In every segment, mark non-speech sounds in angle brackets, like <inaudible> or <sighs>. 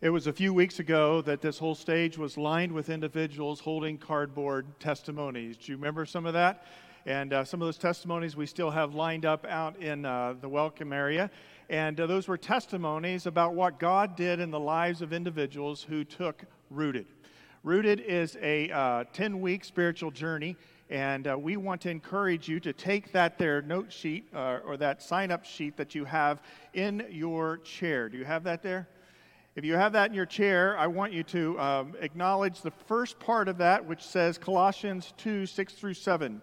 It was a few weeks ago that this whole stage was lined with individuals holding cardboard testimonies. Do you remember some of that? And uh, some of those testimonies we still have lined up out in uh, the welcome area. And uh, those were testimonies about what God did in the lives of individuals who took Rooted. Rooted is a 10 uh, week spiritual journey. And uh, we want to encourage you to take that there note sheet uh, or that sign up sheet that you have in your chair. Do you have that there? If you have that in your chair, I want you to um, acknowledge the first part of that, which says Colossians 2 6 through 7.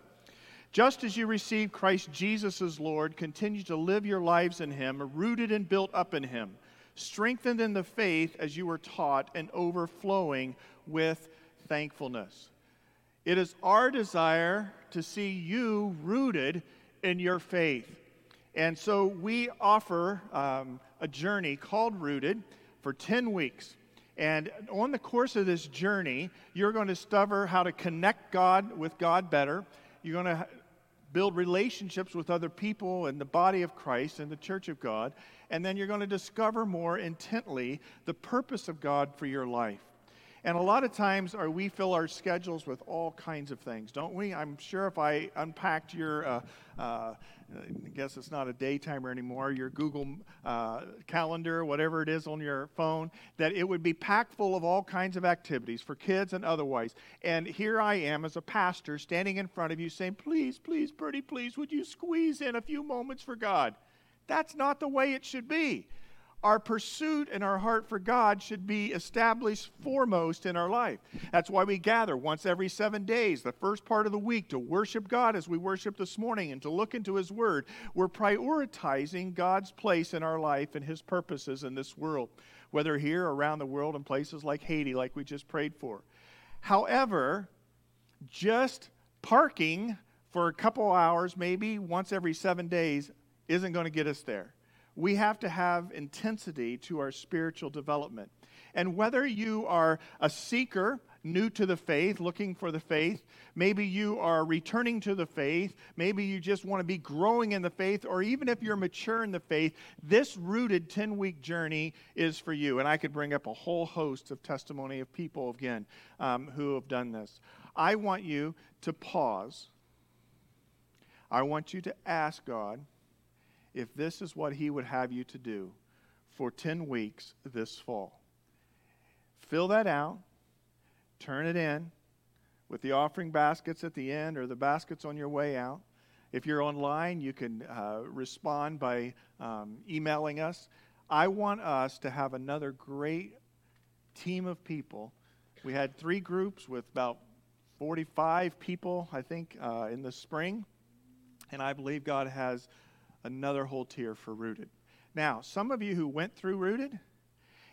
Just as you received Christ Jesus as Lord, continue to live your lives in Him, rooted and built up in Him, strengthened in the faith as you were taught, and overflowing with thankfulness. It is our desire to see you rooted in your faith. And so we offer um, a journey called Rooted for 10 weeks. And on the course of this journey, you're going to discover how to connect God with God better. You're going to build relationships with other people in the body of Christ and the church of God. And then you're going to discover more intently the purpose of God for your life. And a lot of times are we fill our schedules with all kinds of things, don't we? I'm sure if I unpacked your, uh, uh, I guess it's not a daytimer anymore, your Google uh, Calendar, whatever it is on your phone, that it would be packed full of all kinds of activities for kids and otherwise. And here I am as a pastor standing in front of you saying, please, please, pretty please, would you squeeze in a few moments for God? That's not the way it should be our pursuit and our heart for God should be established foremost in our life. That's why we gather once every seven days, the first part of the week, to worship God as we worship this morning and to look into His Word. We're prioritizing God's place in our life and His purposes in this world, whether here around the world in places like Haiti, like we just prayed for. However, just parking for a couple hours, maybe once every seven days, isn't going to get us there we have to have intensity to our spiritual development. And whether you are a seeker, new to the faith, looking for the faith, maybe you are returning to the faith, maybe you just want to be growing in the faith, or even if you're mature in the faith, this rooted 10 week journey is for you. And I could bring up a whole host of testimony of people, again, um, who have done this. I want you to pause. I want you to ask God if this is what He would have you to do for 10 weeks this fall. Fill that out, turn it in with the offering baskets at the end or the baskets on your way out. If you're online, you can uh, respond by um, emailing us. I want us to have another great team of people. We had three groups with about 45 people, I think, uh, in the spring. And I believe God has another whole tier for Rooted. Now, some of you who went through Rooted,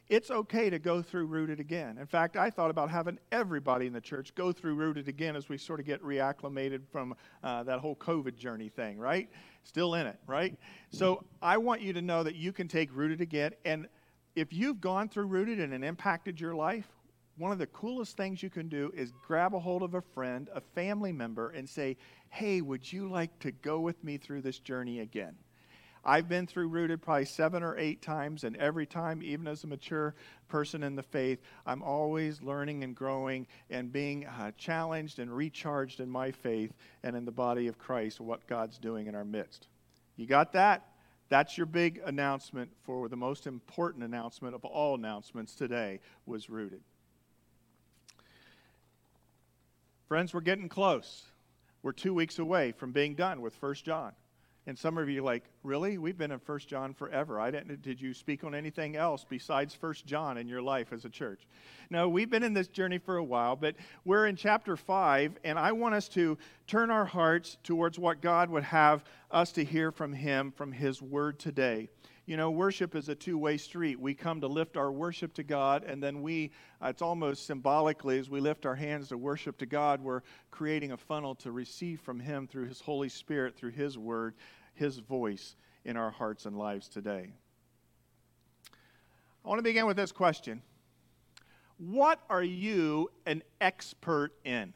it's okay to go through Rooted again. In fact, I thought about having everybody in the church go through Rooted again as we sort of get reacclimated from uh, that whole COVID journey thing, right? Still in it, right? So I want you to know that you can take Rooted again. And if you've gone through Rooted and it impacted your life, one of the coolest things you can do is grab a hold of a friend, a family member, and say, Hey, would you like to go with me through this journey again? I've been through Rooted probably seven or eight times, and every time, even as a mature person in the faith, I'm always learning and growing and being uh, challenged and recharged in my faith and in the body of Christ, what God's doing in our midst. You got that? That's your big announcement for the most important announcement of all announcements today was Rooted. Friends, we're getting close. We're two weeks away from being done with First John. And some of you are like, really? We've been in First John forever. I didn't, did you speak on anything else besides First John in your life as a church? No, we've been in this journey for a while, but we're in chapter 5, and I want us to turn our hearts towards what God would have us to hear from Him, from His Word today. You know, worship is a two way street. We come to lift our worship to God, and then we, uh, it's almost symbolically, as we lift our hands to worship to God, we're creating a funnel to receive from Him through His Holy Spirit, through His Word, His voice in our hearts and lives today. I want to begin with this question What are you an expert in?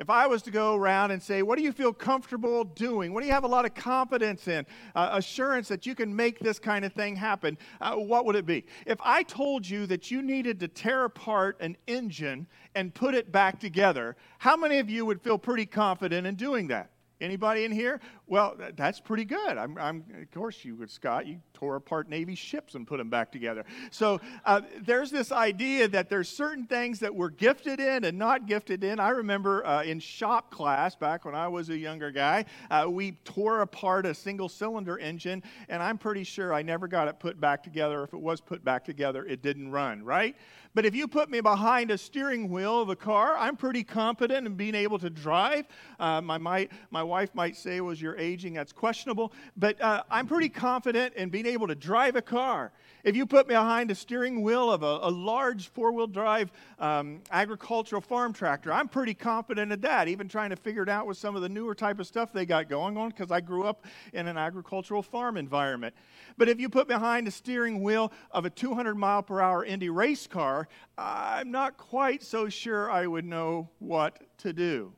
If I was to go around and say, What do you feel comfortable doing? What do you have a lot of confidence in? Uh, assurance that you can make this kind of thing happen, uh, what would it be? If I told you that you needed to tear apart an engine and put it back together, how many of you would feel pretty confident in doing that? Anybody in here? Well, that's pretty good. I'm, I'm, of course, you Scott. You tore apart Navy ships and put them back together. So uh, there's this idea that there's certain things that we're gifted in and not gifted in. I remember uh, in shop class back when I was a younger guy, uh, we tore apart a single cylinder engine, and I'm pretty sure I never got it put back together. If it was put back together, it didn't run, right? But if you put me behind a steering wheel of a car, I'm pretty competent in being able to drive. Uh, my, my, my wife might say was your aging, that's questionable, but uh, I'm pretty confident in being able to drive a car. If you put me behind a steering wheel of a, a large four wheel drive um, agricultural farm tractor, I'm pretty confident at that, even trying to figure it out with some of the newer type of stuff they got going on because I grew up in an agricultural farm environment. But if you put behind the steering wheel of a 200 mile per hour Indy race car, I'm not quite so sure I would know what to do.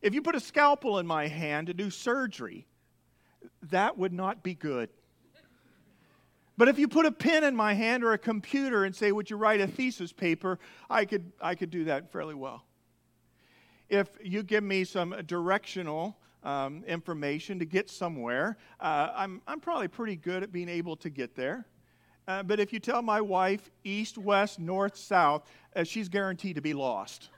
If you put a scalpel in my hand to do surgery, that would not be good. But if you put a pen in my hand or a computer and say, Would you write a thesis paper? I could, I could do that fairly well. If you give me some directional um, information to get somewhere, uh, I'm, I'm probably pretty good at being able to get there. Uh, but if you tell my wife east, west, north, south, uh, she's guaranteed to be lost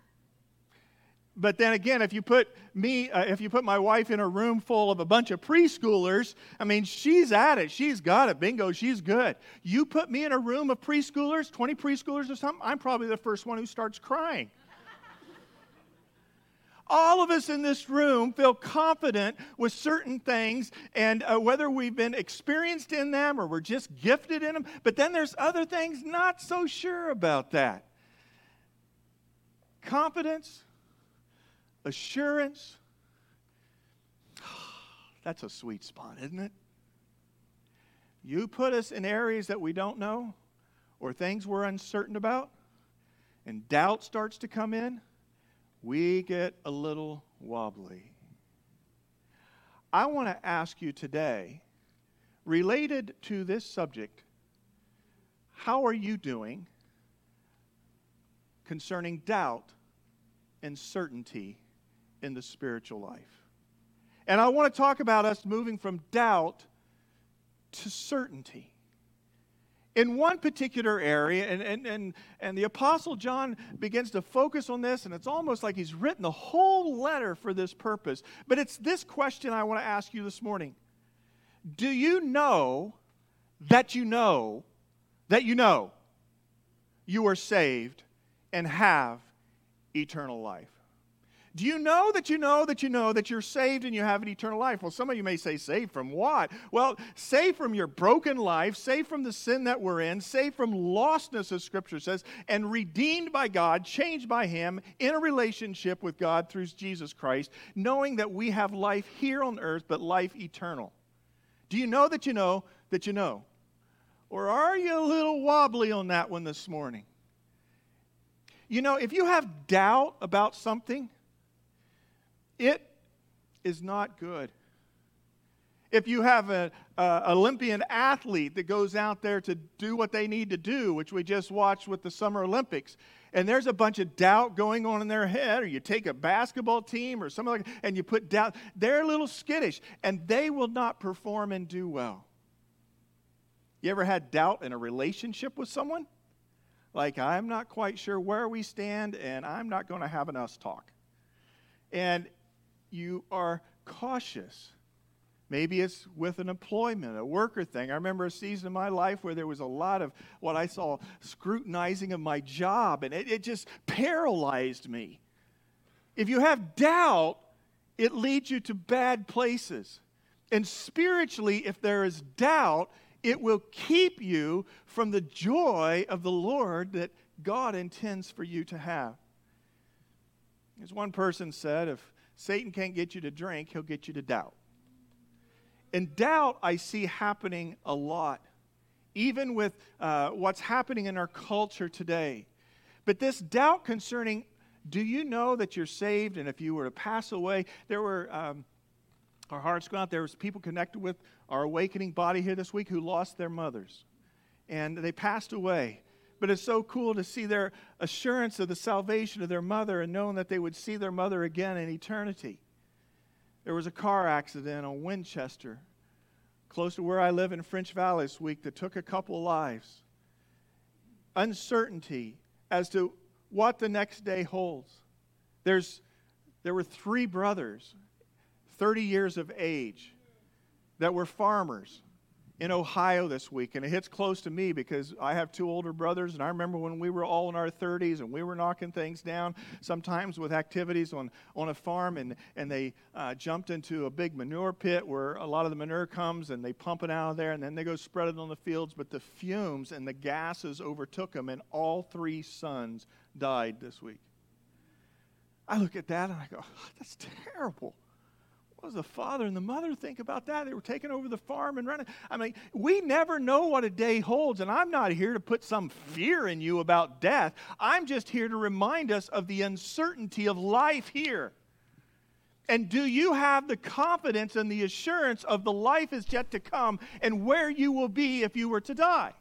but then again, if you put me, uh, if you put my wife in a room full of a bunch of preschoolers, I mean, she's at it. She's got it. Bingo, she's good. You put me in a room of preschoolers, 20 preschoolers or something, I'm probably the first one who starts crying. All of us in this room feel confident with certain things, and uh, whether we've been experienced in them or we're just gifted in them, but then there's other things not so sure about that. Confidence assurance. <sighs> That's a sweet spot, isn't it? You put us in areas that we don't know or things we're uncertain about, and doubt starts to come in, we get a little wobbly. I want to ask you today, related to this subject, how are you doing concerning doubt and certainty in the spiritual life. And I want to talk about us moving from doubt to certainty. In one particular area, and, and, and, and the Apostle John begins to focus on this, and it's almost like he's written the whole letter for this purpose. But it's this question I want to ask you this morning Do you know that you know that you know you are saved and have eternal life? Do you know that you know that you know that you're saved and you have an eternal life? Well, some of you may say, saved from what? Well, saved from your broken life, saved from the sin that we're in, saved from lostness, as Scripture says, and redeemed by God, changed by Him in a relationship with God through Jesus Christ, knowing that we have life here on earth, but life eternal. Do you know that you know that you know? Or are you a little wobbly on that one this morning? You know, if you have doubt about something, it is not good. If you have an Olympian athlete that goes out there to do what they need to do, which we just watched with the Summer Olympics, and there's a bunch of doubt going on in their head, or you take a basketball team or something like that, and you put doubt, they're a little skittish, and they will not perform and do well. You ever had doubt in a relationship with someone? Like, I'm not quite sure where we stand, and I'm not going to have an us talk. And you are cautious. Maybe it's with an employment, a worker thing. I remember a season of my life where there was a lot of what I saw scrutinizing of my job, and it, it just paralyzed me. If you have doubt, it leads you to bad places. And spiritually, if there is doubt, it will keep you from the joy of the Lord that God intends for you to have. As one person said, if Satan can't get you to drink, he'll get you to doubt. And doubt, I see happening a lot, even with uh, what's happening in our culture today. But this doubt concerning Do you know that you're saved? And if you were to pass away, there were. Um, our hearts go out. There was people connected with our awakening body here this week who lost their mothers, and they passed away. But it's so cool to see their assurance of the salvation of their mother and knowing that they would see their mother again in eternity. There was a car accident on Winchester, close to where I live in French Valley this week, that took a couple lives. Uncertainty as to what the next day holds. There's, there were three brothers, 30 years of age, that were farmers in Ohio this week, and it hits close to me because I have two older brothers, and I remember when we were all in our 30s and we were knocking things down, sometimes with activities on, on a farm, and, and they uh, jumped into a big manure pit where a lot of the manure comes and they pump it out of there, and then they go spread it on the fields, but the fumes and the gases overtook them, and all three sons died this week. I look at that and I go, oh, that's terrible. What does the father and the mother think about that? They were taking over the farm and running. I mean, we never know what a day holds, and I'm not here to put some fear in you about death. I'm just here to remind us of the uncertainty of life here. And do you have the confidence and the assurance of the life is yet to come and where you will be if you were to die?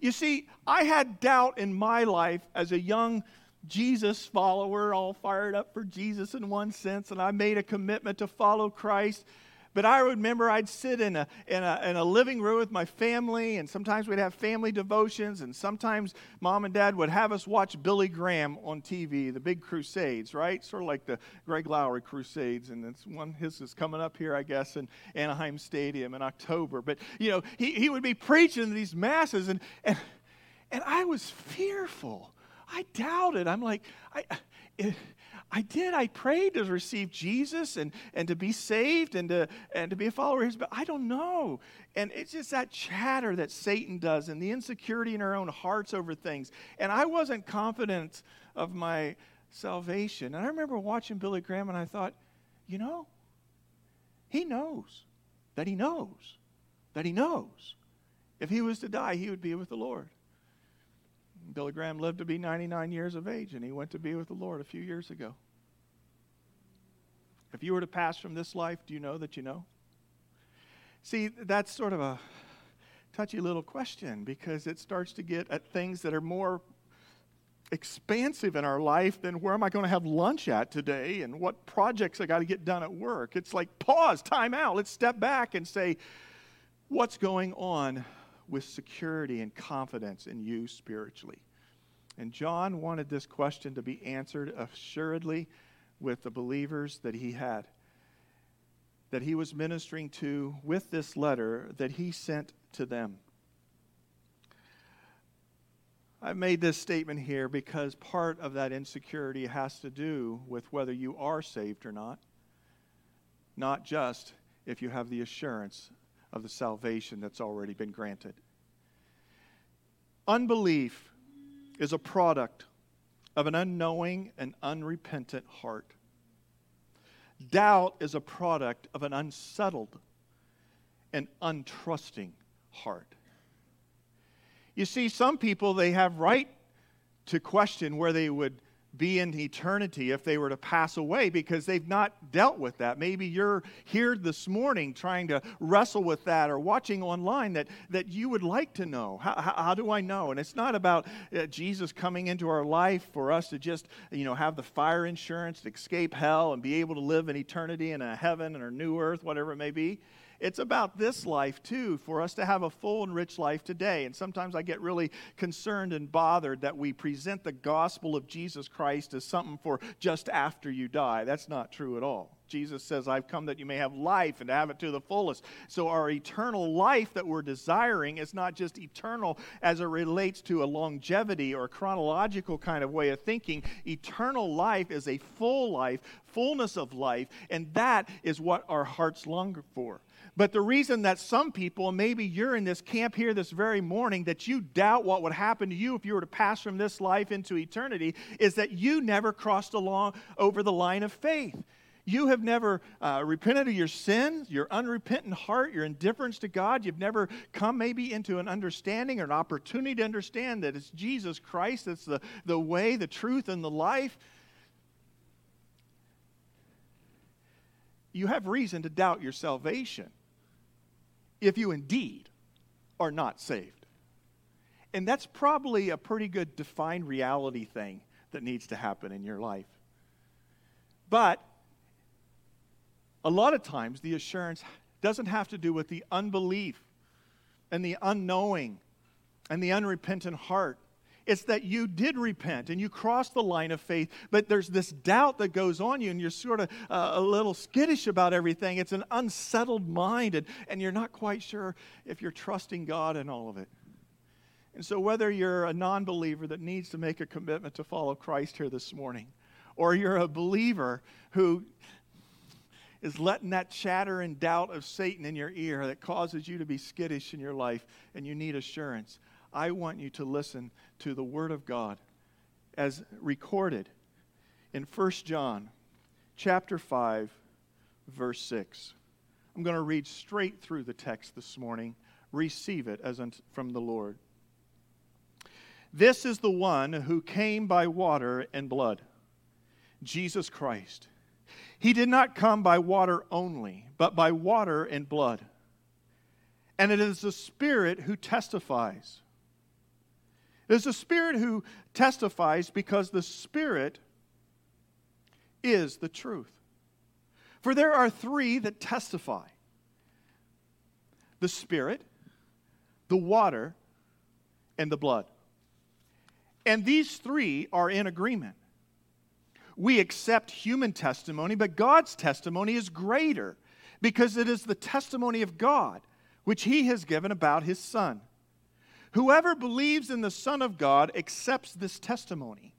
You see, I had doubt in my life as a young Jesus follower, all fired up for Jesus in one sense, and I made a commitment to follow Christ. But I remember I'd sit in a, in, a, in a living room with my family, and sometimes we'd have family devotions, and sometimes mom and dad would have us watch Billy Graham on TV, the big crusades, right? Sort of like the Greg Laurie crusades, and it's one his is coming up here, I guess, in Anaheim Stadium in October. But you know, he, he would be preaching these masses, and and and I was fearful. I doubted. I'm like, I, I did. I prayed to receive Jesus and, and to be saved and to, and to be a follower of his, but I don't know. And it's just that chatter that Satan does and the insecurity in our own hearts over things. And I wasn't confident of my salvation. And I remember watching Billy Graham and I thought, you know, he knows that he knows that he knows if he was to die, he would be with the Lord. Billy Graham lived to be 99 years of age, and he went to be with the Lord a few years ago. If you were to pass from this life, do you know that you know? See, that's sort of a touchy little question because it starts to get at things that are more expansive in our life than where am I going to have lunch at today and what projects I got to get done at work. It's like pause, time out. Let's step back and say, what's going on with security and confidence in you spiritually? And John wanted this question to be answered assuredly with the believers that he had, that he was ministering to with this letter that he sent to them. I made this statement here because part of that insecurity has to do with whether you are saved or not, not just if you have the assurance of the salvation that's already been granted. Unbelief is a product of an unknowing and unrepentant heart. Doubt is a product of an unsettled and untrusting heart. You see, some people, they have right to question where they would be in eternity if they were to pass away because they've not dealt with that. Maybe you're here this morning trying to wrestle with that or watching online that, that you would like to know. How, how, do I know? And it's not about uh, Jesus coming into our life for us to just, you know, have the fire insurance, to escape hell and be able to live in eternity in a heaven or a new earth, whatever it may be. It's about this life, too, for us to have a full and rich life today. And sometimes I get really concerned and bothered that we present the gospel of Jesus Christ as something for just after you die. That's not true at all. Jesus says, I've come that you may have life and to have it to the fullest. So, our eternal life that we're desiring is not just eternal as it relates to a longevity or chronological kind of way of thinking. Eternal life is a full life, fullness of life, and that is what our hearts long for. But the reason that some people, maybe you're in this camp here this very morning, that you doubt what would happen to you if you were to pass from this life into eternity, is that you never crossed along over the line of faith. you have never uh, repented of your sins, your unrepentant heart, your indifference to God, you've never come maybe into an understanding or an opportunity to understand that it's Jesus Christ that's the, the way, the truth, and the life, you have reason to doubt your salvation if you indeed are not saved. And that's probably a pretty good defined reality thing that needs to happen in your life. But a lot of times the assurance doesn't have to do with the unbelief and the unknowing and the unrepentant heart. It's that you did repent and you crossed the line of faith, but there's this doubt that goes on you, and you're sort of uh, a little skittish about everything. It's an unsettled mind, and, and you're not quite sure if you're trusting God in all of it. And so, whether you're a non believer that needs to make a commitment to follow Christ here this morning, or you're a believer who is letting that chatter and doubt of Satan in your ear that causes you to be skittish in your life and you need assurance, I want you to listen to the Word of God as recorded in 1 John chapter 5 verse 6. I'm going to read straight through the text this morning. Receive it as from the Lord. This is the one who came by water and blood, Jesus Christ. He did not come by water only, but by water and blood. And it is the Spirit who testifies. It is the Spirit who testifies because the Spirit is the truth. For there are three that testify the Spirit, the water, and the blood. And these three are in agreement. We accept human testimony, but God's testimony is greater because it is the testimony of God, which He has given about His Son. Whoever believes in the Son of God accepts this testimony.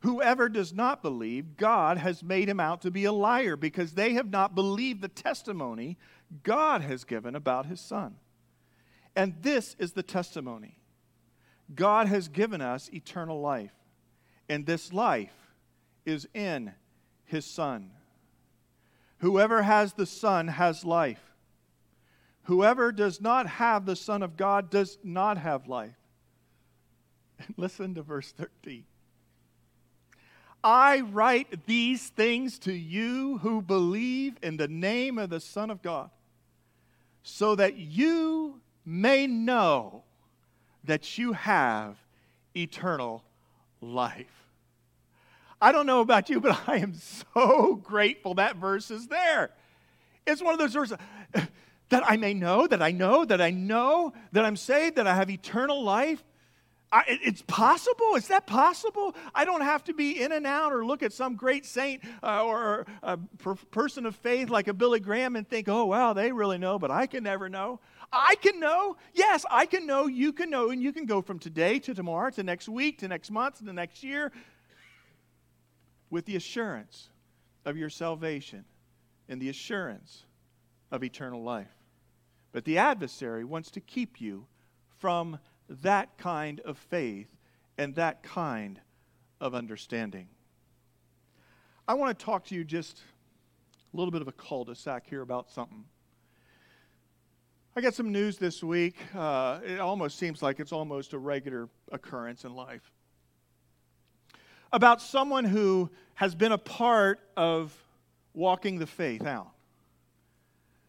Whoever does not believe, God has made him out to be a liar because they have not believed the testimony God has given about his Son. And this is the testimony God has given us eternal life, and this life is in his Son. Whoever has the Son has life. Whoever does not have the Son of God does not have life. listen to verse 13. I write these things to you who believe in the name of the Son of God, so that you may know that you have eternal life. I don't know about you, but <laughs> I am so grateful that verse is there. It's one of those verses that I may know, that I know, that I know that I'm saved, that I have eternal life. I, it's possible. Is that possible? I don't have to be in and out or look at some great saint uh, or a per- person of faith like a Billy Graham and think, oh, wow, they really know, but I can never know. I can know. Yes, I can know. You can know. And you can go from today to tomorrow to next week to next month to the next year with the assurance of your salvation and the assurance of eternal life. But the adversary wants to keep you from that kind of faith and that kind of understanding. I want to talk to you just a little bit of a cul de sac here about something. I got some news this week. Uh, it almost seems like it's almost a regular occurrence in life about someone who has been a part of walking the faith out.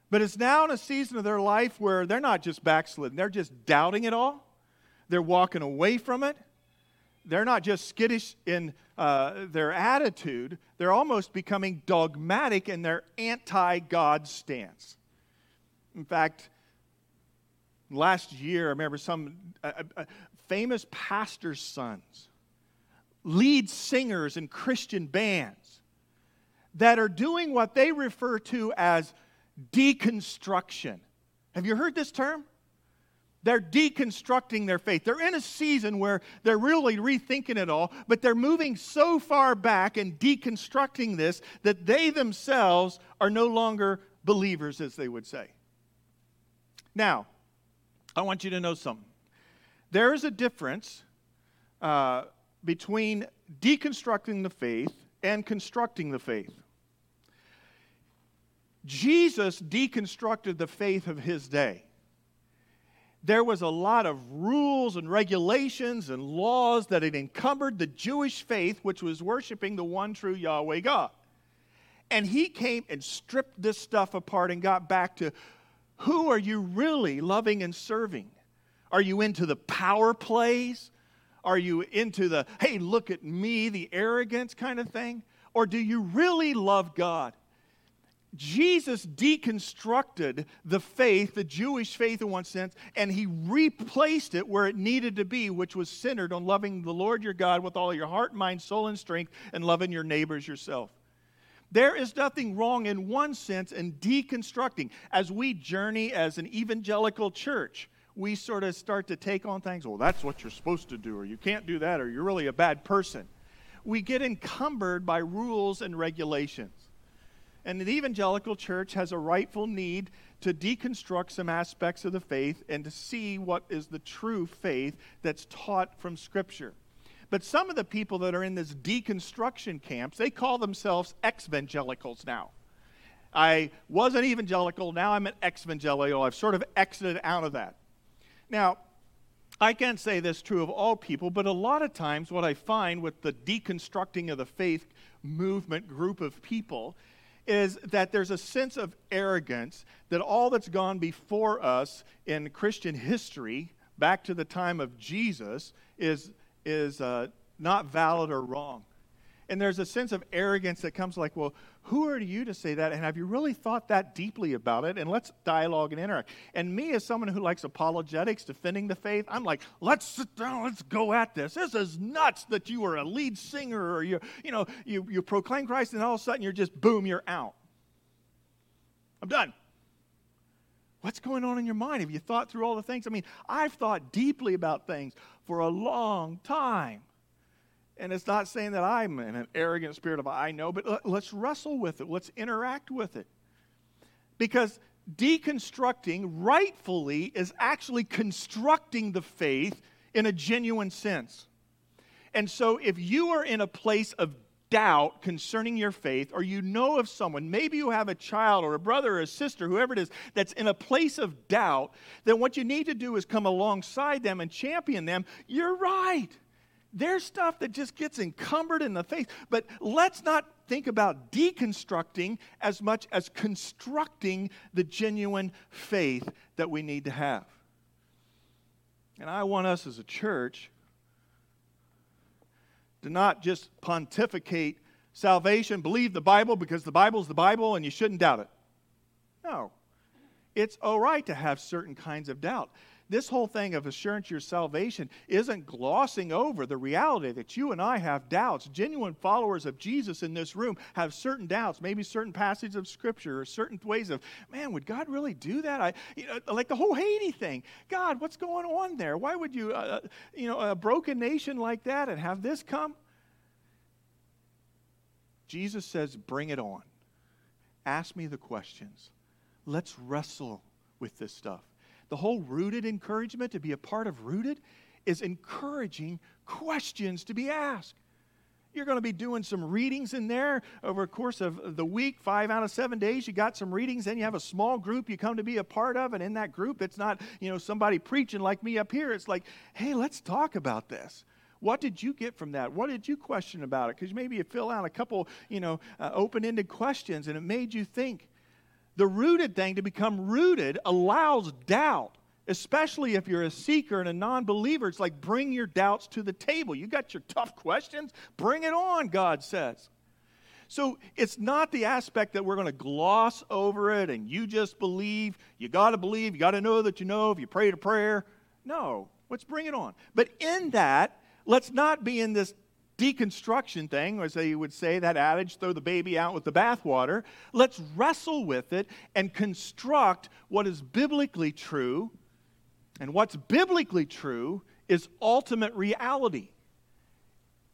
But it's now in a season of their life where they're not just backslidden, they're just doubting it all. They're walking away from it. They're not just skittish in uh, their attitude, they're almost becoming dogmatic in their anti God stance. In fact, last year, I remember some uh, uh, famous pastors' sons, lead singers in Christian bands that are doing what they refer to as deconstruction. Have you heard this term? They're deconstructing their faith. They're in a season where they're really rethinking it all, but they're moving so far back and deconstructing this that they themselves are no longer believers, as they would say. Now, I want you to know something. There is a difference uh, between deconstructing the faith and constructing the faith. Jesus deconstructed the faith of his day. There was a lot of rules and regulations and laws that had encumbered the Jewish faith, which was worshiping the one true Yahweh God. And he came and stripped this stuff apart and got back to who are you really loving and serving? Are you into the power plays? Are you into the, hey, look at me, the arrogance kind of thing? Or do you really love God? Jesus deconstructed the faith, the Jewish faith in one sense, and he replaced it where it needed to be, which was centered on loving the Lord your God with all your heart, mind, soul, and strength, and loving your neighbors yourself. There is nothing wrong in one sense in deconstructing. As we journey as an evangelical church, we sort of start to take on things, well, that's what you're supposed to do, or you can't do that, or you're really a bad person. We get encumbered by rules and regulations. And the evangelical church has a rightful need to deconstruct some aspects of the faith and to see what is the true faith that's taught from Scripture. But some of the people that are in this deconstruction camps, they call themselves ex-evangelicals now. I was an evangelical, now I'm an ex-evangelical. I've sort of exited out of that. Now, I can't say this true of all people, but a lot of times what I find with the deconstructing of the faith movement group of people is that there's a sense of arrogance that all that's gone before us in Christian history, back to the time of Jesus, is, is uh, not valid or wrong. And there's a sense of arrogance that comes like, well, who are you to say that? And have you really thought that deeply about it? And let's dialogue and interact. And me, as someone who likes apologetics, defending the faith, I'm like, let's sit down, let's go at this. This is nuts that you are a lead singer or you, you know, you, you proclaim Christ and all of a sudden you're just, boom, you're out. I'm done. What's going on in your mind? Have you thought through all the things? I mean, I've thought deeply about things for a long time. And it's not saying that I'm in an arrogant spirit of I know, but let's wrestle with it. Let's interact with it. Because deconstructing rightfully is actually constructing the faith in a genuine sense. And so if you are in a place of doubt concerning your faith, or you know of someone, maybe you have a child or a brother or a sister, whoever it is, that's in a place of doubt, then what you need to do is come alongside them and champion them. You're right. There's stuff that just gets encumbered in the faith. But let's not think about deconstructing as much as constructing the genuine faith that we need to have. And I want us as a church to not just pontificate salvation, believe the Bible because the Bible's the Bible and you shouldn't doubt it. No. It's all right to have certain kinds of doubt this whole thing of assurance your salvation isn't glossing over the reality that you and I have doubts. Genuine followers of Jesus in this room have certain doubts, maybe certain passages of Scripture or certain ways of, man, would God really do that? I, you know, like the whole Haiti thing. God, what's going on there? Why would you, uh, uh you know, a broken nation like that and have this come? Jesus says, bring it on. Ask me the questions. Let's wrestle with this stuff. The whole rooted encouragement to be a part of rooted is encouraging questions to be asked. You're going to be doing some readings in there over the course of the week, five out of seven days. You got some readings, then you have a small group you come to be a part of, and in that group, it's not you know somebody preaching like me up here. It's like, hey, let's talk about this. What did you get from that? What did you question about it? Because maybe you fill out a couple, you know, uh, open-ended questions, and it made you think. The rooted thing to become rooted allows doubt, especially if you're a seeker and a non believer. It's like bring your doubts to the table. You got your tough questions? Bring it on, God says. So it's not the aspect that we're going to gloss over it and you just believe. You got to believe. You got to know that you know if you pray a prayer. No, let's bring it on. But in that, let's not be in this deconstruction thing, or as they would say, that adage, throw the baby out with the bathwater. Let's wrestle with it and construct what is biblically true. And what's biblically true is ultimate reality.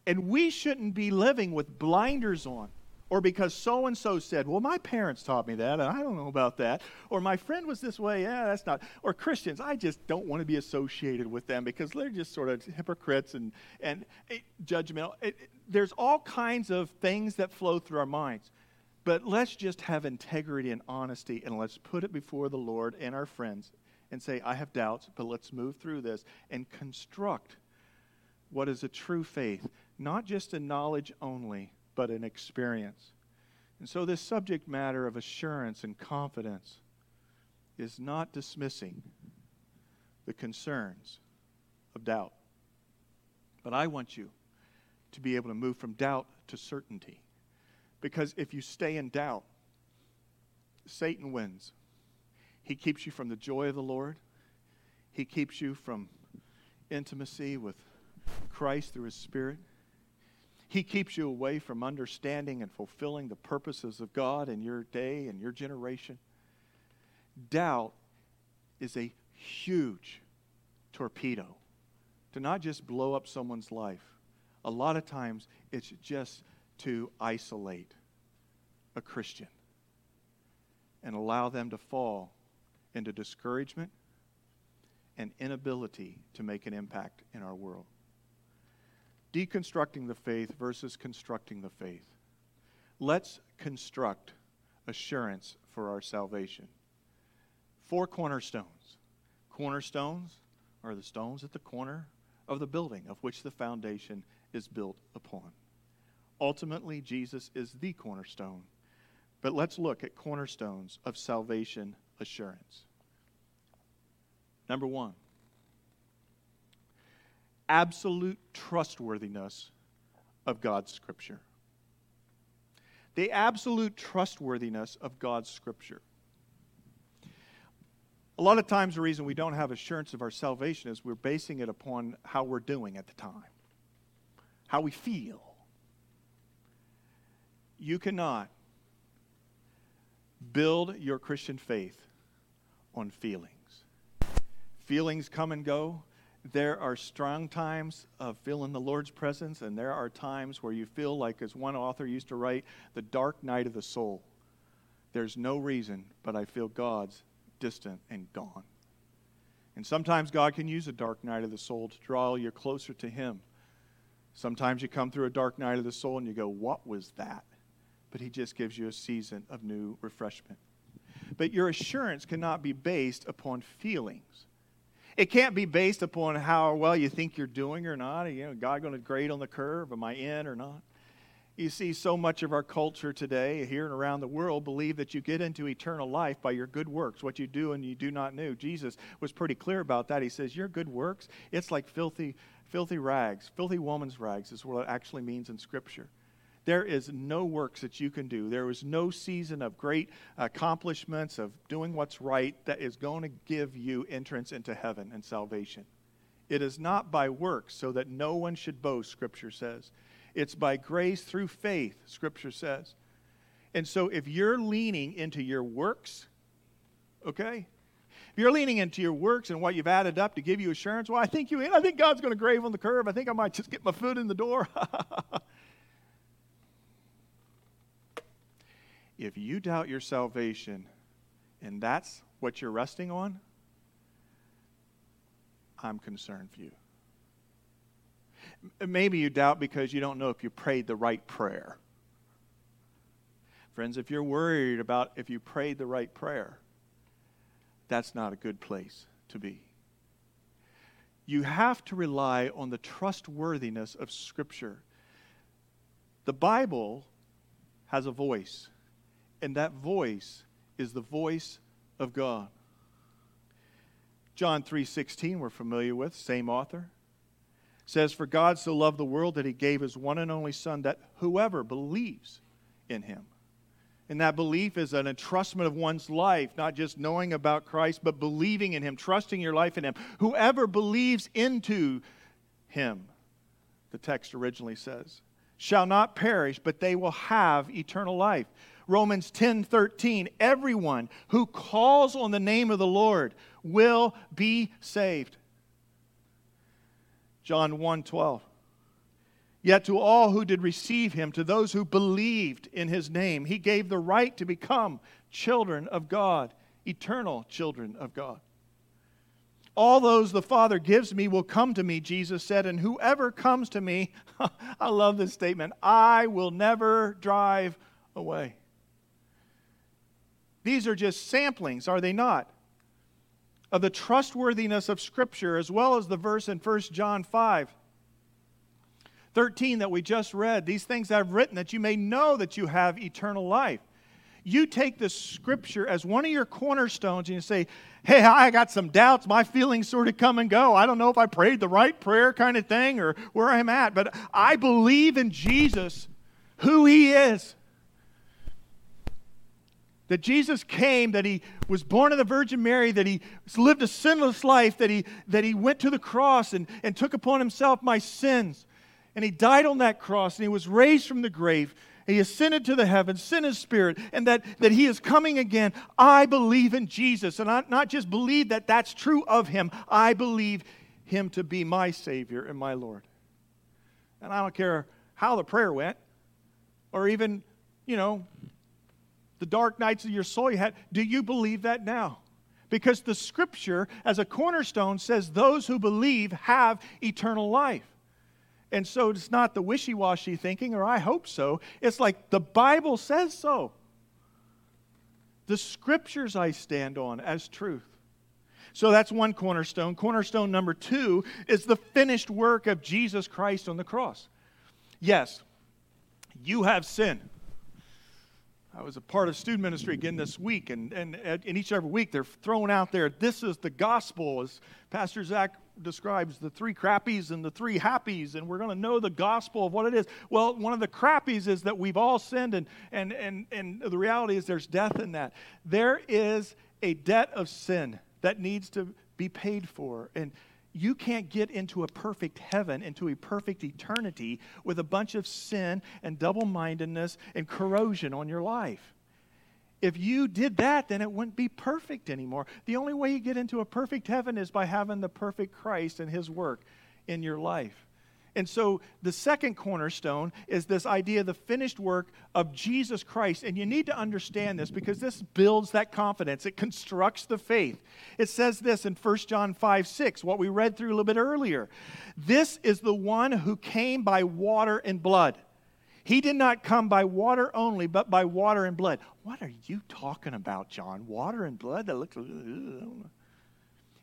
And we shouldn't be living with blinders on or because so and so said, well, my parents taught me that, and I don't know about that, or my friend was this way, yeah, that's not, or Christians, I just don't want to be associated with them because they're just sort of hypocrites and, and eh, judgmental. It, there's all kinds of things that flow through our minds. But let's just have integrity and honesty and let's put it before the Lord and our friends and say, I have doubts, but let's move through this and construct what is a true faith, not just a knowledge only, but an experience. And so, this subject matter of assurance and confidence is not dismissing the concerns of doubt. But I want you to be able to move from doubt to certainty. Because if you stay in doubt, Satan wins. He keeps you from the joy of the Lord, he keeps you from intimacy with Christ through his Spirit. He keeps you away from understanding and fulfilling the purposes of God in your day and your generation. Doubt is a huge torpedo to not just blow up someone's life. A lot of times it's just to isolate a Christian and allow them to fall into discouragement and inability to make an impact in our world. Deconstructing the faith versus constructing the faith. Let's construct assurance for our salvation. Four cornerstones. Cornerstones are the stones at the corner of the building of which the foundation is built upon. Ultimately, Jesus is the cornerstone. But let's look at cornerstones of salvation assurance. Number one, absolute trustworthiness of God's Scripture. The absolute trustworthiness of God's Scripture. A lot of times, the reason we don't have assurance of our salvation is we're basing it upon how we're doing at the time, how we feel. You cannot build your Christian faith on feelings. Feelings come and go. There are strong times of feeling the Lord's presence, and there are times where you feel like, as one author used to write, the dark night of the soul. There's no reason, but I feel God's distant and gone. And sometimes God can use a dark night of the soul to draw you closer to Him. Sometimes you come through a dark night of the soul and you go, What was that? But He just gives you a season of new refreshment. But your assurance cannot be based upon feelings. It can't be based upon how well you think you're doing or not. You know, God going to grade on the curve? Am I in or not? You see, so much of our culture today, here and around the world, believe that you get into eternal life by your good works, what you do and you do not know. Jesus was pretty clear about that. He says, Your good works, it's like filthy, filthy rags. Filthy woman's rags is what it actually means in Scripture. There is no works that you can do. There is no season of great accomplishments, of doing what's right, that is going to give you entrance into heaven and salvation. It is not by works, so that no one should boast, Scripture says. It's by grace through faith, Scripture says. And so if you're leaning into your works, okay? If you're leaning into your works and what you've added up to give you assurance, well, I think you in. I think God's going to grave on the curve. I think I might just get my foot in the door. <laughs> if you doubt your salvation and that's what you're resting on, I'm concerned for you. Maybe you doubt because you don't know if you prayed the right prayer. Friends, if you're worried about if you prayed the right prayer, that's not a good place to be. You have to rely on the trustworthiness of Scripture. The Bible has a voice, and that voice is the voice of God. John 3:16 we're familiar with, same author says, For God so loved the world that he gave his one and only Son, that whoever believes in him. And that belief is an entrustment of one's life, not just knowing about Christ, but believing in him, trusting your life in him. Whoever believes into him, the text originally says, shall not perish, but they will have eternal life. Romans 10 13, everyone who calls on the name of the Lord will be saved. John 1 12. Yet to all who did receive him, to those who believed in his name, he gave the right to become children of God, eternal children of God. All those the Father gives me will come to me, Jesus said, and whoever comes to me, <laughs> I love this statement, I will never drive away. These are just samplings, are they not? Of the trustworthiness of Scripture, as well as the verse in 1 John 5 13 that we just read. These things I've written that you may know that you have eternal life. You take the Scripture as one of your cornerstones and you say, Hey, I got some doubts. My feelings sort of come and go. I don't know if I prayed the right prayer, kind of thing, or where I'm at, but I believe in Jesus, who He is that Jesus came, that he was born of the Virgin Mary, that he lived a sinless life, that he, that he went to the cross and, and took upon himself my sins. And he died on that cross and he was raised from the grave. He ascended to the heavens, sent his spirit, and that, that he is coming again. I believe in Jesus. And I not just believe that that's true of him, I believe him to be my Savior and my Lord. And I don't care how the prayer went, or even, you know, the dark nights of your soul you had. Do you believe that now? Because the scripture, as a cornerstone, says those who believe have eternal life. And so it's not the wishy washy thinking, or I hope so. It's like the Bible says so. The scriptures I stand on as truth. So that's one cornerstone. Cornerstone number two is the finished work of Jesus Christ on the cross. Yes, you have sin. I was a part of student ministry again this week, and, and, and each every week they're thrown out there, this is the gospel, as Pastor Zach describes the three crappies and the three happies, and we're going to know the gospel of what it is. Well, one of the crappies is that we've all sinned, and, and, and, and the reality is there's death in that. There is a debt of sin that needs to be paid for. And you can't get into a perfect heaven, into a perfect eternity with a bunch of sin and double mindedness and corrosion on your life. If you did that, then it wouldn't be perfect anymore. The only way you get into a perfect heaven is by having the perfect Christ and his work in your life. And so the second cornerstone is this idea of the finished work of Jesus Christ. And you need to understand this because this builds that confidence, it constructs the faith. It says this in 1 John 5 6, what we read through a little bit earlier. This is the one who came by water and blood. He did not come by water only, but by water and blood. What are you talking about, John? Water and blood? That looks.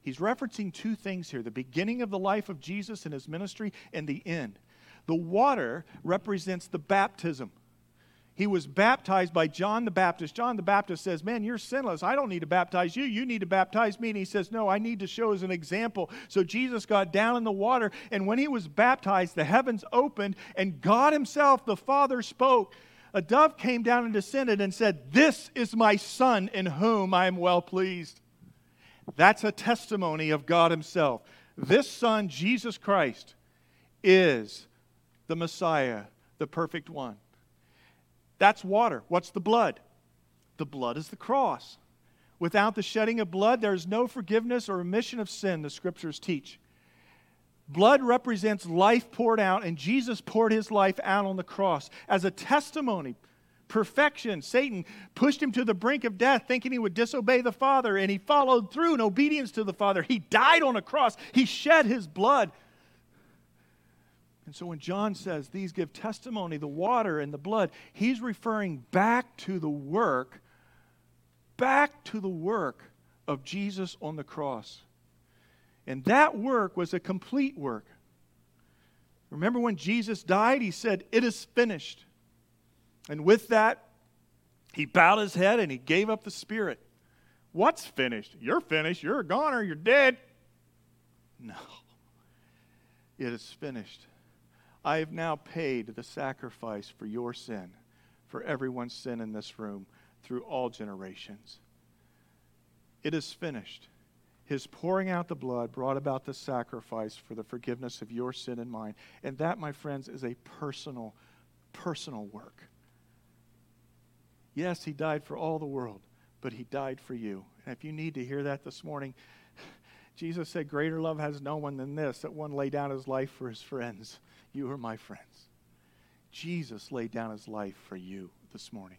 He's referencing two things here the beginning of the life of Jesus and his ministry, and the end. The water represents the baptism. He was baptized by John the Baptist. John the Baptist says, Man, you're sinless. I don't need to baptize you. You need to baptize me. And he says, No, I need to show as an example. So Jesus got down in the water, and when he was baptized, the heavens opened, and God Himself, the Father, spoke. A dove came down and descended and said, This is my Son in whom I am well pleased. That's a testimony of God Himself. This Son, Jesus Christ, is the Messiah, the perfect one. That's water. What's the blood? The blood is the cross. Without the shedding of blood, there is no forgiveness or remission of sin, the scriptures teach. Blood represents life poured out, and Jesus poured his life out on the cross as a testimony perfection. Satan pushed him to the brink of death, thinking he would disobey the Father, and he followed through in obedience to the Father. He died on a cross, he shed his blood. And so when John says these give testimony, the water and the blood, he's referring back to the work, back to the work of Jesus on the cross. And that work was a complete work. Remember when Jesus died, he said, It is finished. And with that, he bowed his head and he gave up the spirit. What's finished? You're finished. You're a goner. You're dead. No. It is finished. I have now paid the sacrifice for your sin, for everyone's sin in this room, through all generations. It is finished. His pouring out the blood brought about the sacrifice for the forgiveness of your sin and mine. And that, my friends, is a personal, personal work. Yes, he died for all the world, but he died for you. And if you need to hear that this morning, <laughs> Jesus said, Greater love has no one than this, that one lay down his life for his friends. You are my friends. Jesus laid down his life for you this morning.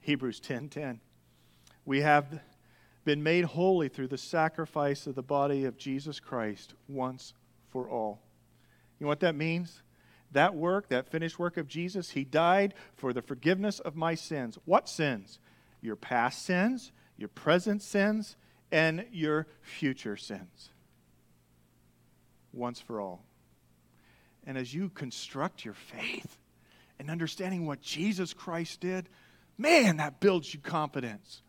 Hebrews 10:10. 10, 10. We have been made holy through the sacrifice of the body of Jesus Christ once for all. You know what that means? That work, that finished work of Jesus, he died for the forgiveness of my sins. What sins? your past sins, your present sins, and your future sins. Once for all. And as you construct your faith and understanding what Jesus Christ did, man, that builds you confidence.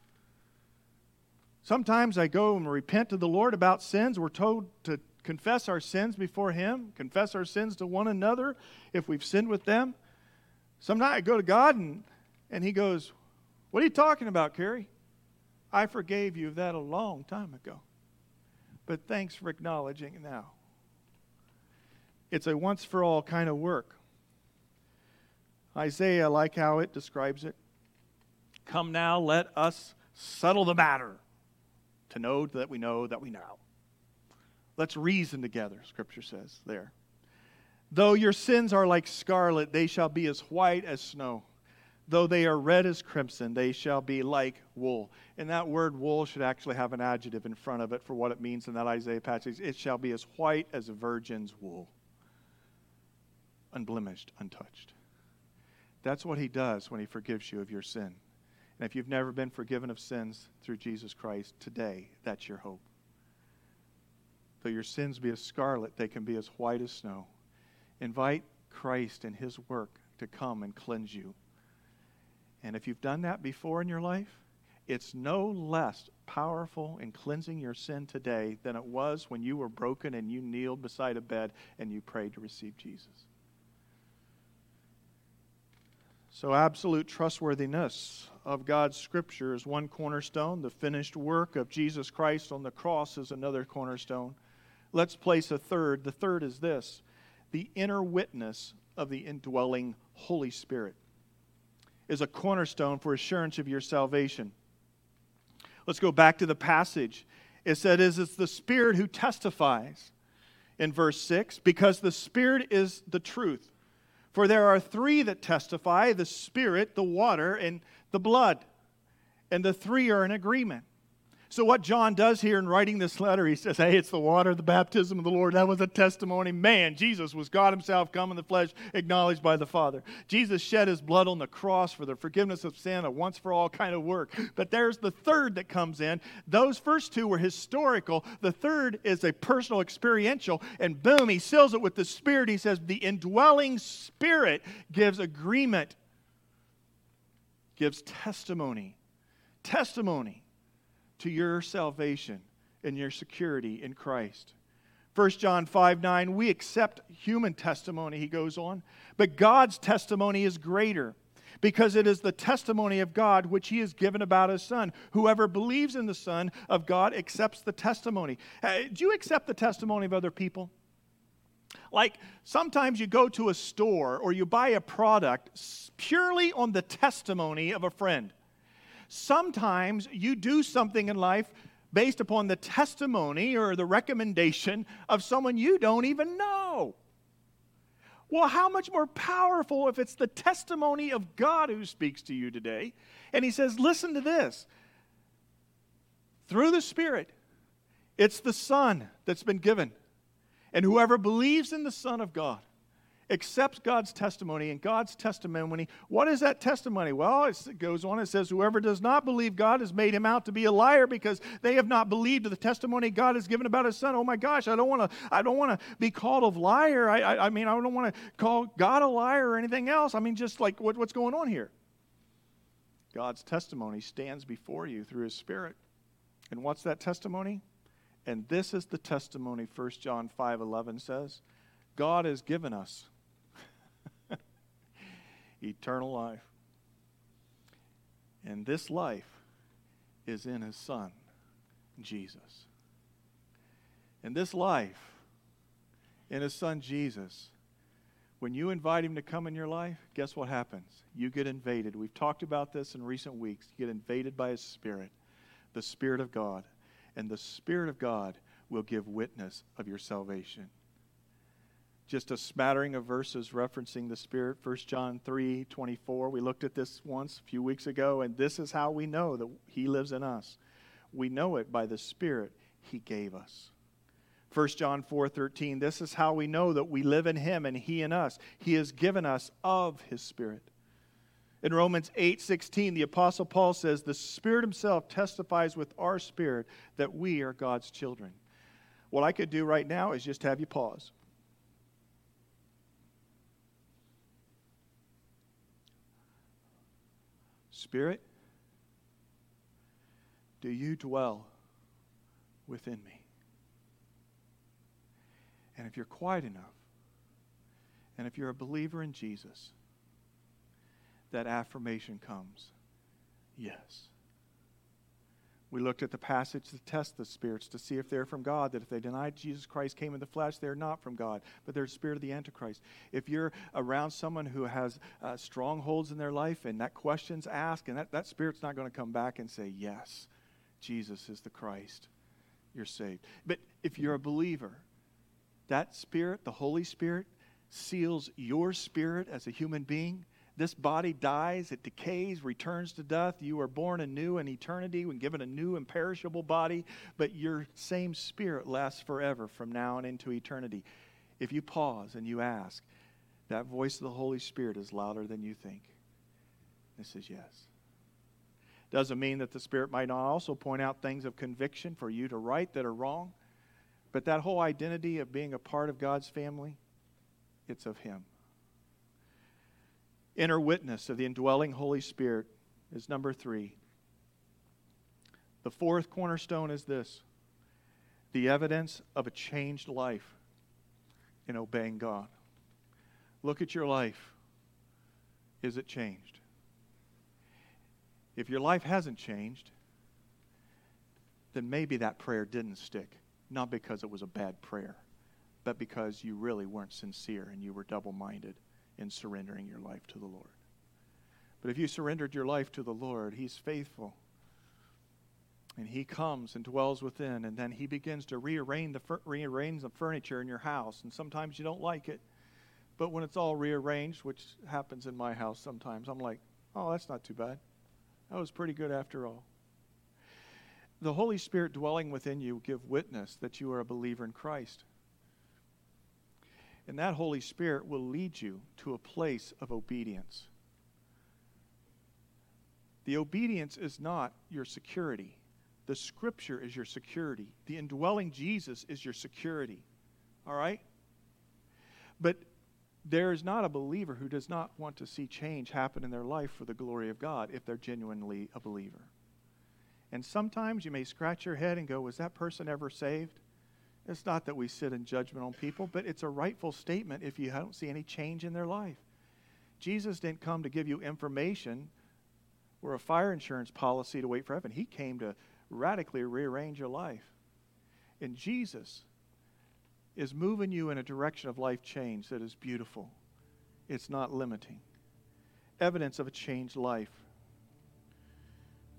Sometimes I go and repent to the Lord about sins. We're told to confess our sins before Him, confess our sins to one another if we've sinned with them. Sometimes I go to God and, and He goes, What are you talking about, Carrie? I forgave you that a long time ago. But thanks for acknowledging it now. It's a once for all kind of work. Isaiah, like how it describes it. Come now, let us settle the matter to know that we know that we know. Let's reason together, Scripture says there. Though your sins are like scarlet, they shall be as white as snow. Though they are red as crimson, they shall be like wool. And that word wool should actually have an adjective in front of it for what it means in that Isaiah passage. It shall be as white as a virgin's wool, unblemished, untouched. That's what he does when he forgives you of your sin. And if you've never been forgiven of sins through Jesus Christ, today, that's your hope. Though your sins be as scarlet, they can be as white as snow. Invite Christ and his work to come and cleanse you. And if you've done that before in your life, it's no less powerful in cleansing your sin today than it was when you were broken and you kneeled beside a bed and you prayed to receive Jesus. So, absolute trustworthiness of God's Scripture is one cornerstone. The finished work of Jesus Christ on the cross is another cornerstone. Let's place a third. The third is this the inner witness of the indwelling Holy Spirit is a cornerstone for assurance of your salvation. Let's go back to the passage. It said, "Is it's the Spirit who testifies in verse 6, because the Spirit is the truth. For there are three that testify the Spirit, the water, and the blood. And the three are in agreement. So, what John does here in writing this letter, he says, Hey, it's the water, the baptism of the Lord. That was a testimony. Man, Jesus was God Himself come in the flesh, acknowledged by the Father. Jesus shed His blood on the cross for the forgiveness of sin, a once for all kind of work. But there's the third that comes in. Those first two were historical. The third is a personal, experiential. And boom, He seals it with the Spirit. He says, The indwelling Spirit gives agreement, gives testimony. Testimony to your salvation and your security in Christ. 1 John 5 9, we accept human testimony, he goes on, but God's testimony is greater because it is the testimony of God which he has given about his Son. Whoever believes in the Son of God accepts the testimony. Uh, do you accept the testimony of other people? Like sometimes you go to a store or you buy a product purely on the testimony of a friend. Sometimes you do something in life based upon the testimony or the recommendation of someone you don't even know. Well, how much more powerful if it's the testimony of God who speaks to you today? And he says, Listen to this. Through the Spirit, it's the Son that's been given. And whoever believes in the Son of God accepts God's testimony. And God's testimony, what is that testimony? Well, it goes on, it says, Whoever does not believe God has made him out to be a liar because they have not believed the testimony God has given about his son. Oh my gosh, I don't want to, I don't want to be called a liar. I, I, I, mean, I don't want to call God a liar or anything else. I mean, just like what, what's going on here? God's testimony stands before you through his spirit. And what's that testimony? And this is the testimony 1 John 5:11 says, God has given us eternal life. And this life is in his Son, Jesus. And this life in his Son, Jesus, when you invite him to come in your life, guess what happens? You get invaded. We've talked about this in recent weeks. You get invaded by his Spirit, the Spirit of God. And the Spirit of God will give witness of your salvation just a smattering of verses referencing the Spirit. 1 John 3 24. We looked at this once a few weeks ago, and this is how we know that He lives in us. We know it by the Spirit He gave us. 1 John 4 13. This is how we know that we live in Him and He in us. He has given us of His Spirit. In Romans 8:16, the apostle Paul says, "The Spirit himself testifies with our spirit that we are God's children." What I could do right now is just have you pause. Spirit, do you dwell within me? And if you're quiet enough, and if you're a believer in Jesus, that affirmation comes yes. We looked at the passage to test the spirits to see if they're from God, that if they deny Jesus Christ came in the flesh, they're not from God, but they're the spirit of the Antichrist. If you're around someone who has uh, strongholds in their life and that question's asked, and that, that spirit's not going to come back and say, Yes, Jesus is the Christ, you're saved. But if you're a believer, that spirit, the Holy Spirit, seals your spirit as a human being this body dies, it decays, returns to death. You are born anew in eternity when given a new imperishable body, but your same spirit lasts forever from now and into eternity. If you pause and you ask, that voice of the Holy Spirit is louder than you think. This is yes. Doesn't mean that the Spirit might not also point out things of conviction for you to right that are wrong, but that whole identity of being a part of God's family, it's of Him inner witness of the indwelling Holy Spirit is number three. The fourth cornerstone is this the evidence of a changed life in obeying God. Look at your life. Is it changed? If your life hasn't changed, then maybe that prayer didn't stick. Not because it was a bad prayer, but because you really weren't sincere and you were double minded in surrendering your life to the Lord. But if you surrendered your life to the Lord, He's faithful. And He comes and dwells within, and then He begins to rearrange the, rearrange the furniture in your house. And sometimes you don't like it. But when it's all rearranged, which happens in my house sometimes, I'm like, oh, that's not too bad. That was pretty good after all. The Holy Spirit dwelling within you give witness that you are a believer in Christ. And that Holy Spirit will lead you to a place of obedience. The obedience is not your security. The scripture is your security. The indwelling Jesus is your security. All right? But there is not a believer who does not want to see change happen in their life for the glory of God if they're genuinely a believer. And sometimes you may scratch your head and go, Was that person ever saved? It's not that we sit in judgment on people, but it's a rightful statement if you don't see any change in their life. Jesus didn't come to give you information or a fire insurance policy to wait for heaven. He came to radically rearrange your life. And Jesus is moving you in a direction of life change that is beautiful. It's not limiting. Evidence of a changed life.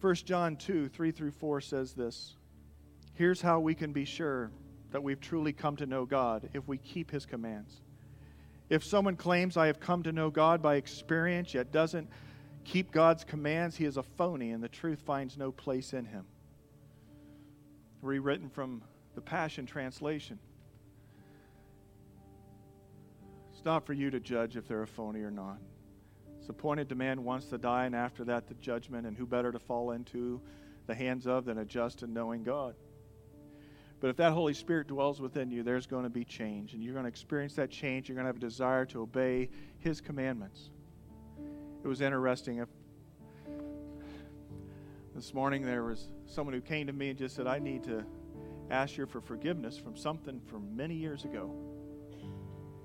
1 John 2 3 through 4 says this Here's how we can be sure that we've truly come to know God if we keep His commands. If someone claims, I have come to know God by experience, yet doesn't keep God's commands, he is a phony, and the truth finds no place in him. Rewritten from the Passion Translation. It's not for you to judge if they're a phony or not. It's appointed to man once to die, and after that, the judgment, and who better to fall into the hands of than a just and knowing God. But if that Holy Spirit dwells within you, there's going to be change. And you're going to experience that change. You're going to have a desire to obey His commandments. It was interesting. If this morning there was someone who came to me and just said, I need to ask you for forgiveness from something from many years ago.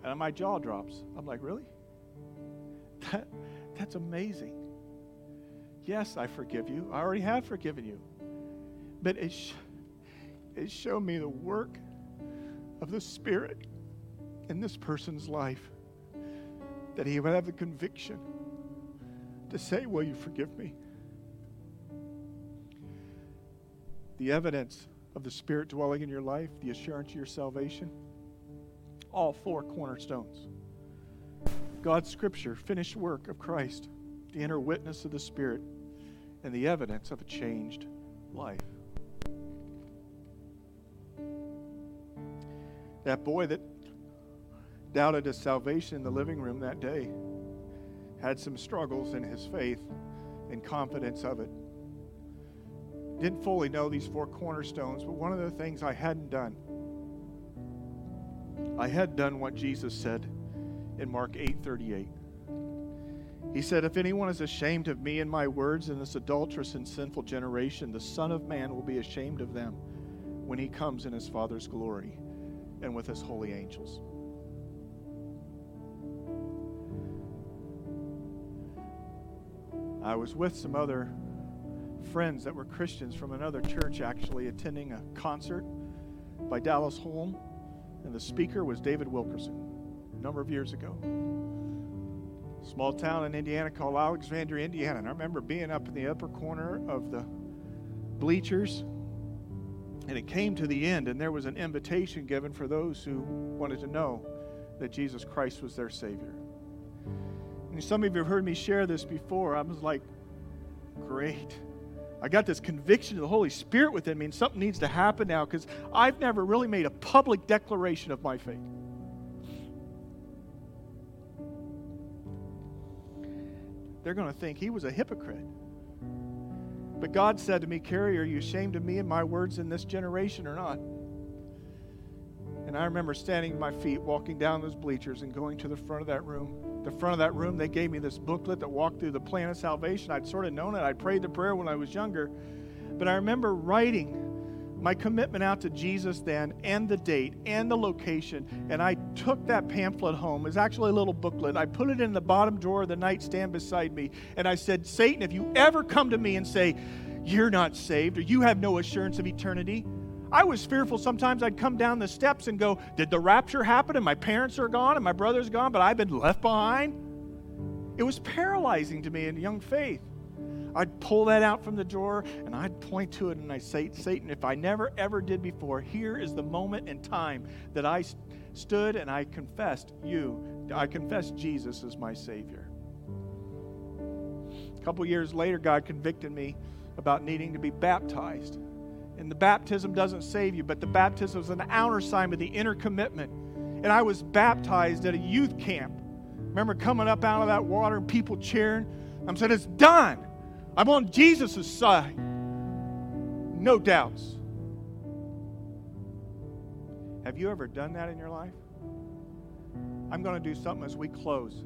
And my jaw drops. I'm like, really? That, that's amazing. Yes, I forgive you. I already have forgiven you. But it it showed me the work of the Spirit in this person's life. That he would have the conviction to say, Will you forgive me? The evidence of the Spirit dwelling in your life, the assurance of your salvation, all four cornerstones. God's Scripture, finished work of Christ, the inner witness of the Spirit, and the evidence of a changed life. That boy that doubted his salvation in the living room that day had some struggles in his faith and confidence of it. Didn't fully know these four cornerstones, but one of the things I hadn't done, I had done what Jesus said in Mark 8:38. He said, If anyone is ashamed of me and my words in this adulterous and sinful generation, the Son of Man will be ashamed of them when he comes in his Father's glory and with his holy angels. I was with some other friends that were Christians from another church actually attending a concert by Dallas Holm, and the speaker was David Wilkerson a number of years ago. Small town in Indiana called Alexandria, Indiana. And I remember being up in the upper corner of the bleachers, and it came to the end, and there was an invitation given for those who wanted to know that Jesus Christ was their Savior. And some of you have heard me share this before. I was like, great. I got this conviction of the Holy Spirit within me, and something needs to happen now because I've never really made a public declaration of my faith. They're going to think he was a hypocrite. But God said to me, Carrie, are you ashamed of me and my words in this generation or not? And I remember standing my feet, walking down those bleachers and going to the front of that room. The front of that room, they gave me this booklet that walked through the plan of salvation. I'd sort of known it. I'd prayed the prayer when I was younger. But I remember writing my commitment out to Jesus then, and the date, and the location. And I took that pamphlet home. It's actually a little booklet. I put it in the bottom drawer of the nightstand beside me. And I said, Satan, if you ever come to me and say, You're not saved, or you have no assurance of eternity, I was fearful sometimes I'd come down the steps and go, Did the rapture happen? And my parents are gone and my brother's gone, but I've been left behind? It was paralyzing to me in young faith. I'd pull that out from the drawer and I'd point to it and I'd say, Satan, if I never ever did before, here is the moment and time that I stood and I confessed you. I confessed Jesus as my Savior. A couple years later, God convicted me about needing to be baptized. And the baptism doesn't save you, but the baptism is an outer sign of the inner commitment. And I was baptized at a youth camp. Remember coming up out of that water and people cheering? I'm saying, It's done. I'm on Jesus' side. No doubts. Have you ever done that in your life? I'm going to do something as we close.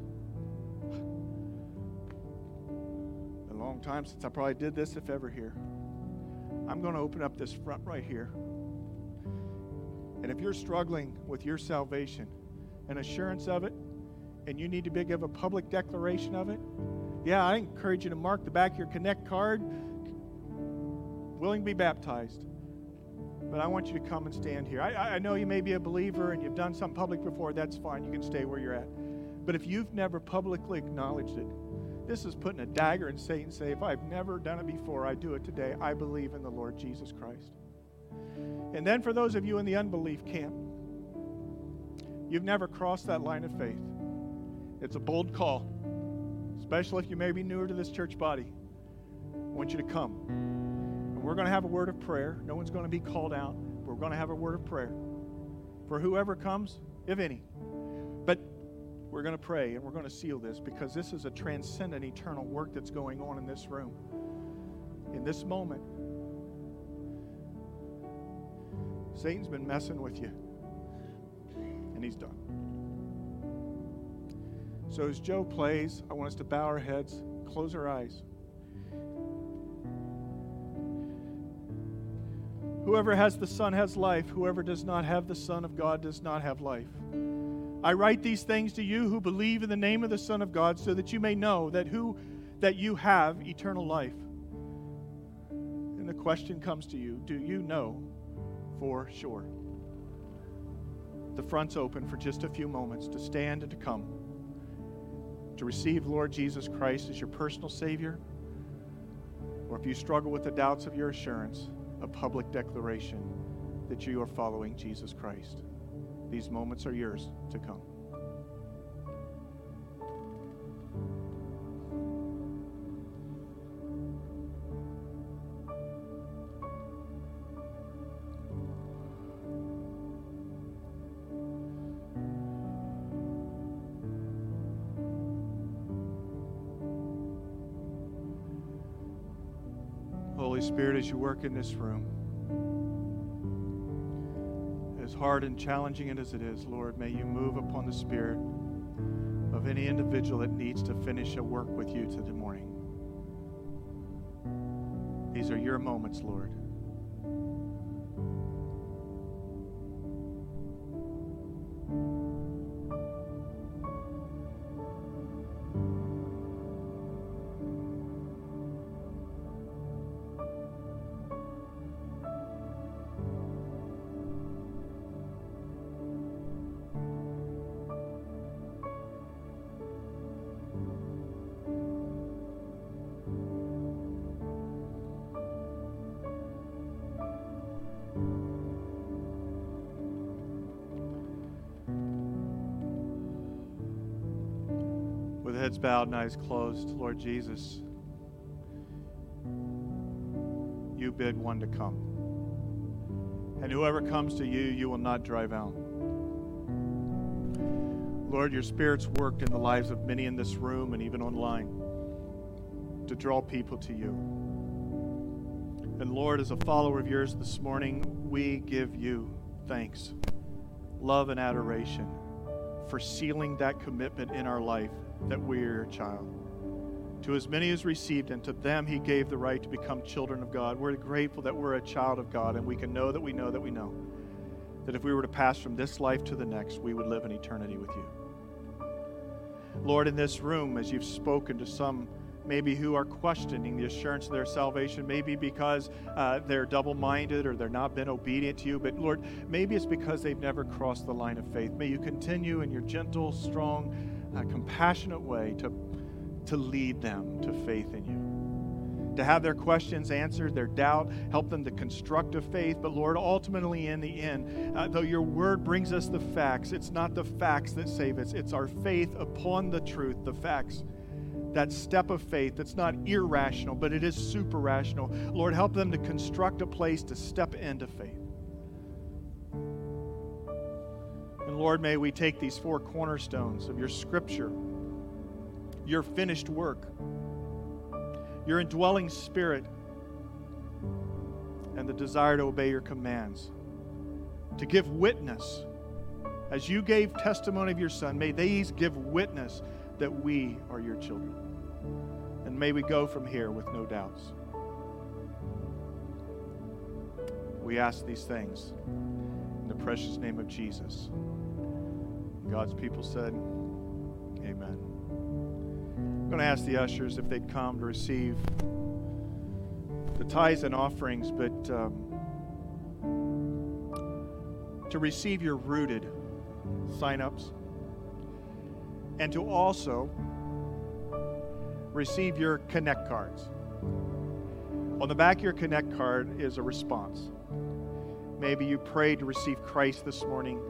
A long time since I probably did this, if ever here. I'm going to open up this front right here. And if you're struggling with your salvation, an assurance of it, and you need to give a public declaration of it, yeah, I encourage you to mark the back of your Connect card, willing to be baptized. But I want you to come and stand here. I, I know you may be a believer and you've done something public before. That's fine. You can stay where you're at. But if you've never publicly acknowledged it, this is putting a dagger in Satan. Say, if I've never done it before, I do it today. I believe in the Lord Jesus Christ. And then for those of you in the unbelief camp, you've never crossed that line of faith. It's a bold call, especially if you may be newer to this church body. I want you to come. And we're going to have a word of prayer. No one's going to be called out. We're going to have a word of prayer for whoever comes, if any. But we're going to pray and we're going to seal this because this is a transcendent eternal work that's going on in this room. In this moment, Satan's been messing with you, and he's done. So, as Joe plays, I want us to bow our heads, close our eyes. Whoever has the Son has life. Whoever does not have the Son of God does not have life. I write these things to you who believe in the name of the Son of God, so that you may know that who that you have eternal life. And the question comes to you, do you know for sure? The front's open for just a few moments to stand and to come. To receive Lord Jesus Christ as your personal Savior, or if you struggle with the doubts of your assurance, a public declaration that you are following Jesus Christ. These moments are yours to come. Spirit, as you work in this room, as hard and challenging it as it is, Lord, may you move upon the spirit of any individual that needs to finish a work with you today morning. These are your moments, Lord. Heads bowed and eyes closed, Lord Jesus, you bid one to come. And whoever comes to you, you will not drive out. Lord, your Spirit's worked in the lives of many in this room and even online to draw people to you. And Lord, as a follower of yours this morning, we give you thanks, love, and adoration for sealing that commitment in our life that we're a child. To as many as received, and to them he gave the right to become children of God. We're grateful that we're a child of God, and we can know that we know that we know that if we were to pass from this life to the next, we would live in eternity with you. Lord, in this room, as you've spoken to some maybe who are questioning the assurance of their salvation, maybe because uh, they're double minded or they're not been obedient to you, but Lord, maybe it's because they've never crossed the line of faith. May you continue in your gentle, strong, a compassionate way to, to lead them to faith in you. To have their questions answered, their doubt, help them to construct a faith. But Lord, ultimately in the end, uh, though your word brings us the facts, it's not the facts that save us, it's our faith upon the truth, the facts that step of faith that's not irrational, but it is super rational. Lord, help them to construct a place to step into faith. Lord, may we take these four cornerstones of your scripture, your finished work, your indwelling spirit, and the desire to obey your commands, to give witness. As you gave testimony of your Son, may these give witness that we are your children. And may we go from here with no doubts. We ask these things in the precious name of Jesus. God's people said, Amen. I'm going to ask the ushers if they'd come to receive the tithes and offerings, but um, to receive your rooted sign-ups and to also receive your connect cards. On the back of your connect card is a response. Maybe you prayed to receive Christ this morning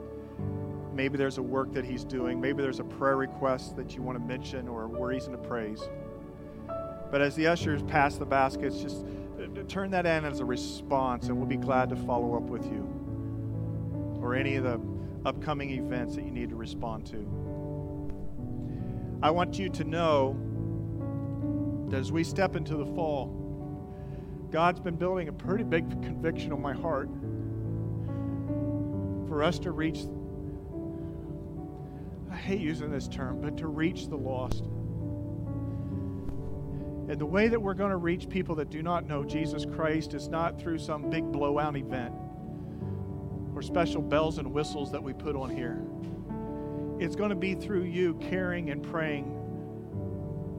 Maybe there's a work that He's doing. Maybe there's a prayer request that you want to mention or a reason to praise. But as the ushers pass the baskets, just turn that in as a response, and we'll be glad to follow up with you or any of the upcoming events that you need to respond to. I want you to know that as we step into the fall, God's been building a pretty big conviction on my heart for us to reach I hate using this term, but to reach the lost. And the way that we're going to reach people that do not know Jesus Christ is not through some big blowout event or special bells and whistles that we put on here. It's going to be through you caring and praying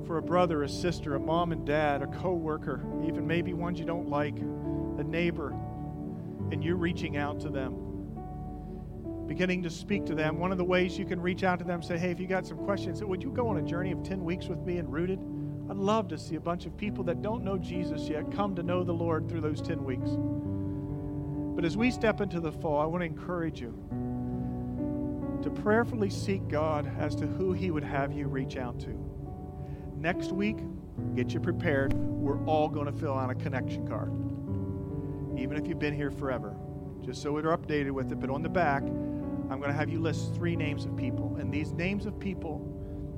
for a brother, a sister, a mom and dad, a coworker, even maybe ones you don't like, a neighbor, and you reaching out to them beginning to speak to them. One of the ways you can reach out to them, say, hey, if you got some questions, would you go on a journey of 10 weeks with me and rooted? I'd love to see a bunch of people that don't know Jesus yet come to know the Lord through those 10 weeks. But as we step into the fall, I want to encourage you to prayerfully seek God as to who He would have you reach out to. Next week, get you prepared. We're all going to fill out a connection card, even if you've been here forever, just so we're updated with it. But on the back, I'm going to have you list three names of people. And these names of people,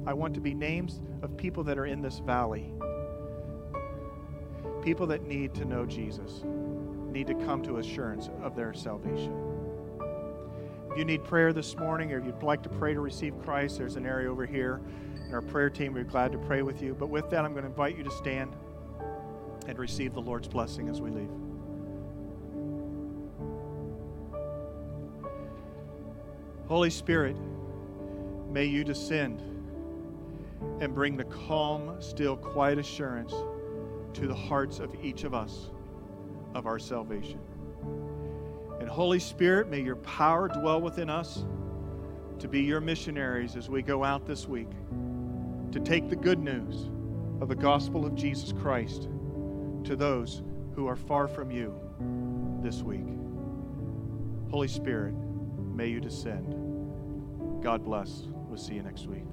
I want to be names of people that are in this valley. people that need to know Jesus, need to come to assurance of their salvation. If you need prayer this morning or if you'd like to pray to receive Christ, there's an area over here. And our prayer team we're glad to pray with you. But with that, I'm going to invite you to stand and receive the Lord's blessing as we leave. Holy Spirit, may you descend and bring the calm, still, quiet assurance to the hearts of each of us of our salvation. And Holy Spirit, may your power dwell within us to be your missionaries as we go out this week to take the good news of the gospel of Jesus Christ to those who are far from you this week. Holy Spirit, may you descend. God bless. We'll see you next week.